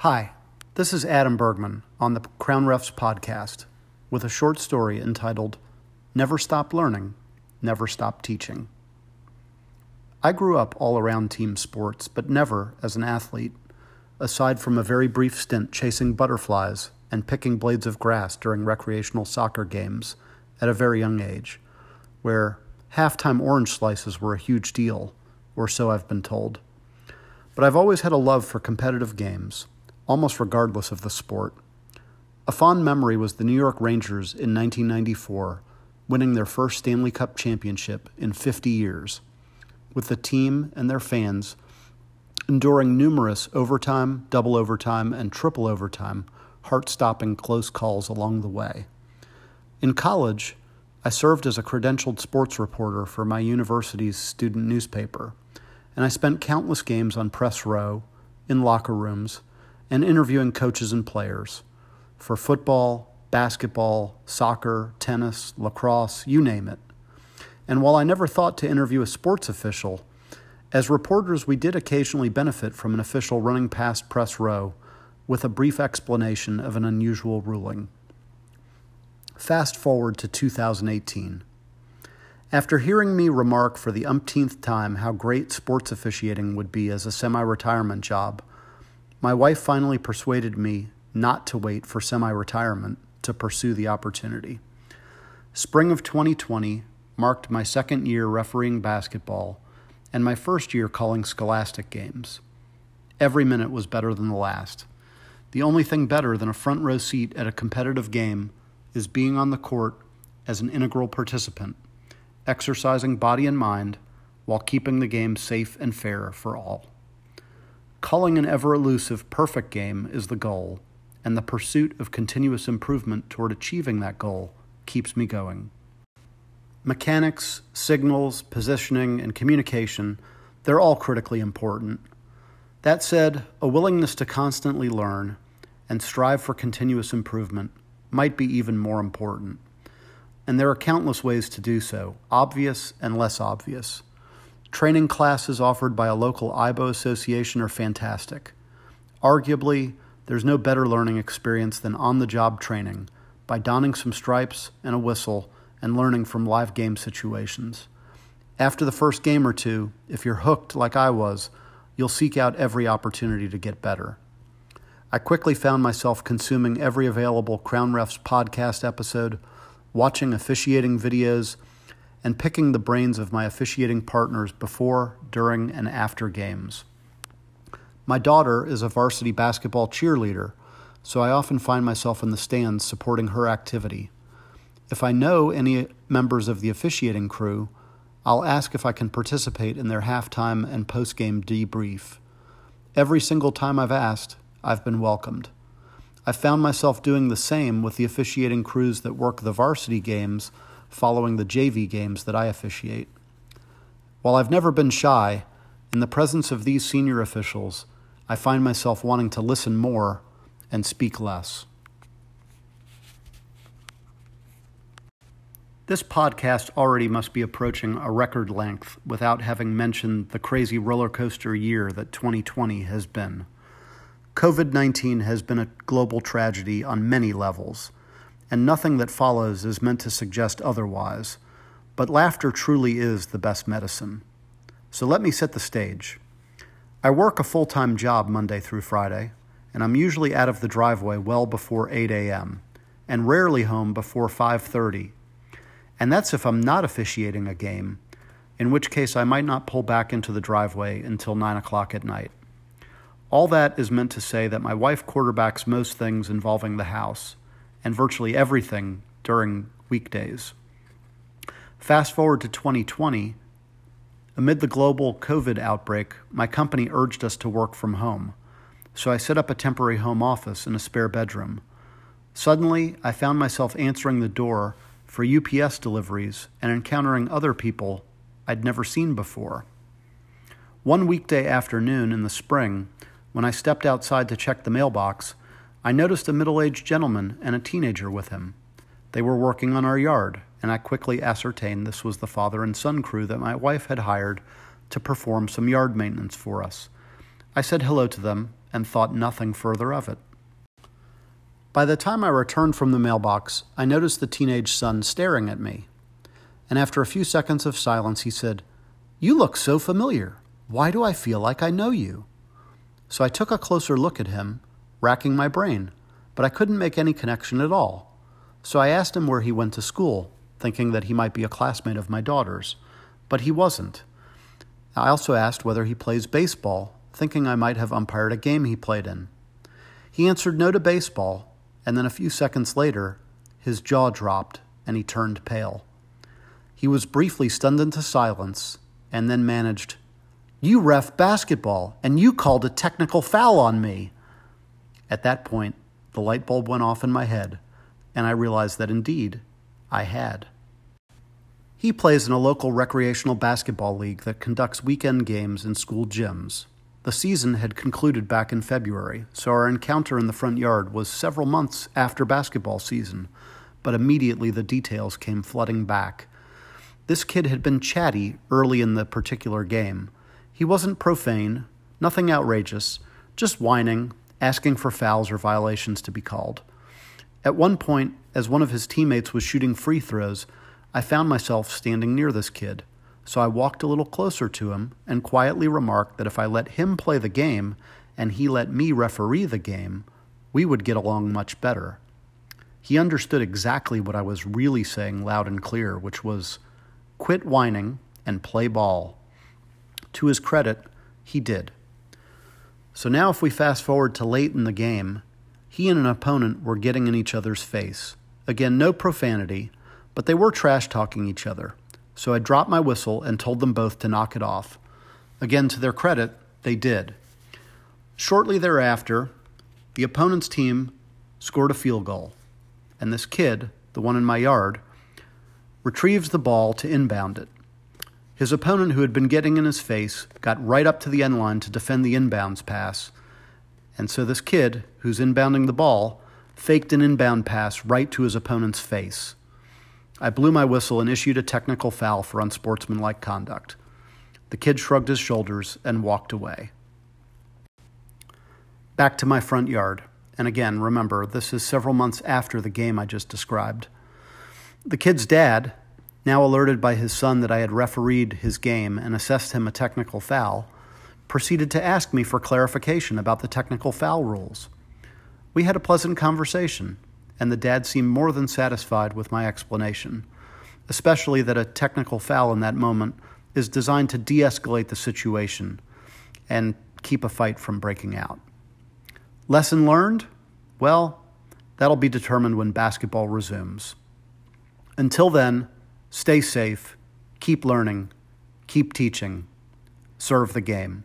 Hi, this is Adam Bergman on the Crown Refs podcast with a short story entitled Never Stop Learning, Never Stop Teaching. I grew up all around team sports, but never as an athlete, aside from a very brief stint chasing butterflies and picking blades of grass during recreational soccer games at a very young age, where halftime orange slices were a huge deal, or so I've been told. But I've always had a love for competitive games, almost regardless of the sport. A fond memory was the New York Rangers in 1994 winning their first Stanley Cup championship in 50 years, with the team and their fans enduring numerous overtime, double overtime, and triple overtime, heart stopping close calls along the way. In college, I served as a credentialed sports reporter for my university's student newspaper, and I spent countless games on press row, in locker rooms, and interviewing coaches and players for football, basketball, soccer, tennis, lacrosse, you name it. And while I never thought to interview a sports official, as reporters we did occasionally benefit from an official running past press row with a brief explanation of an unusual ruling. Fast forward to 2018. After hearing me remark for the umpteenth time how great sports officiating would be as a semi retirement job, my wife finally persuaded me not to wait for semi retirement to pursue the opportunity. Spring of 2020 marked my second year refereeing basketball and my first year calling scholastic games. Every minute was better than the last. The only thing better than a front row seat at a competitive game is being on the court as an integral participant, exercising body and mind while keeping the game safe and fair for all. Calling an ever elusive perfect game is the goal and the pursuit of continuous improvement toward achieving that goal keeps me going. Mechanics, signals, positioning, and communication, they're all critically important. That said, a willingness to constantly learn and strive for continuous improvement might be even more important. And there are countless ways to do so, obvious and less obvious. Training classes offered by a local IAABO association are fantastic. Arguably, there's no better learning experience than on the job training by donning some stripes and a whistle and learning from live game situations. After the first game or two, if you're hooked like I was, you'll seek out every opportunity to get better. I quickly found myself consuming every available Crown Refs podcast episode, watching officiating videos, and picking the brains of my officiating partners before, during, and after games. My daughter is a varsity basketball cheerleader, so I often find myself in the stands supporting her activity. If I know any members of the officiating crew, I'll ask if I can participate in their halftime and postgame debrief. Every single time I've asked, I've been welcomed. I found myself doing the same with the officiating crews that work the varsity games following the JV games that I officiate. While I've never been shy, in the presence of these senior officials, I find myself wanting to listen more and speak less. This podcast already must be approaching a record length without having mentioned the crazy roller coaster year that 2020 has been. COVID 19 has been a global tragedy on many levels, and nothing that follows is meant to suggest otherwise. But laughter truly is the best medicine. So let me set the stage. I work a full time job Monday through Friday, and I'm usually out of the driveway well before 8 a.m., and rarely home before 5:30. And that's if I'm not officiating a game, in which case I might not pull back into the driveway until 9 o'clock at night. All that is meant to say that my wife quarterbacks most things involving the house, and virtually everything during weekdays. Fast forward to 2020, Amid the global COVID outbreak, my company urged us to work from home, so I set up a temporary home office in a spare bedroom. Suddenly, I found myself answering the door for UPS deliveries and encountering other people I'd never seen before. One weekday afternoon in the spring, when I stepped outside to check the mailbox, I noticed a middle aged gentleman and a teenager with him. They were working on our yard, and I quickly ascertained this was the father and son crew that my wife had hired to perform some yard maintenance for us. I said hello to them and thought nothing further of it. By the time I returned from the mailbox, I noticed the teenage son staring at me. And after a few seconds of silence, he said, You look so familiar. Why do I feel like I know you? So I took a closer look at him, racking my brain, but I couldn't make any connection at all. So I asked him where he went to school, thinking that he might be a classmate of my daughter's, but he wasn't. I also asked whether he plays baseball, thinking I might have umpired a game he played in. He answered no to baseball, and then a few seconds later, his jaw dropped and he turned pale. He was briefly stunned into silence and then managed you ref basketball, and you called a technical foul on me. At that point, the light bulb went off in my head, and I realized that indeed I had. He plays in a local recreational basketball league that conducts weekend games in school gyms. The season had concluded back in February, so our encounter in the front yard was several months after basketball season, but immediately the details came flooding back. This kid had been chatty early in the particular game he wasn't profane, nothing outrageous, just whining, asking for fouls or violations to be called. At one point, as one of his teammates was shooting free throws, I found myself standing near this kid. So I walked a little closer to him and quietly remarked that if I let him play the game and he let me referee the game, we would get along much better. He understood exactly what I was really saying loud and clear, which was quit whining and play ball. To his credit, he did. So now, if we fast forward to late in the game, he and an opponent were getting in each other's face. Again, no profanity, but they were trash talking each other. So I dropped my whistle and told them both to knock it off. Again, to their credit, they did. Shortly thereafter, the opponent's team scored a field goal, and this kid, the one in my yard, retrieves the ball to inbound it. His opponent, who had been getting in his face, got right up to the end line to defend the inbounds pass. And so this kid, who's inbounding the ball, faked an inbound pass right to his opponent's face. I blew my whistle and issued a technical foul for unsportsmanlike conduct. The kid shrugged his shoulders and walked away. Back to my front yard. And again, remember, this is several months after the game I just described. The kid's dad, now alerted by his son that I had refereed his game and assessed him a technical foul, proceeded to ask me for clarification about the technical foul rules. We had a pleasant conversation, and the dad seemed more than satisfied with my explanation, especially that a technical foul in that moment is designed to de escalate the situation and keep a fight from breaking out. Lesson learned? Well, that'll be determined when basketball resumes. Until then, Stay safe, keep learning, keep teaching, serve the game.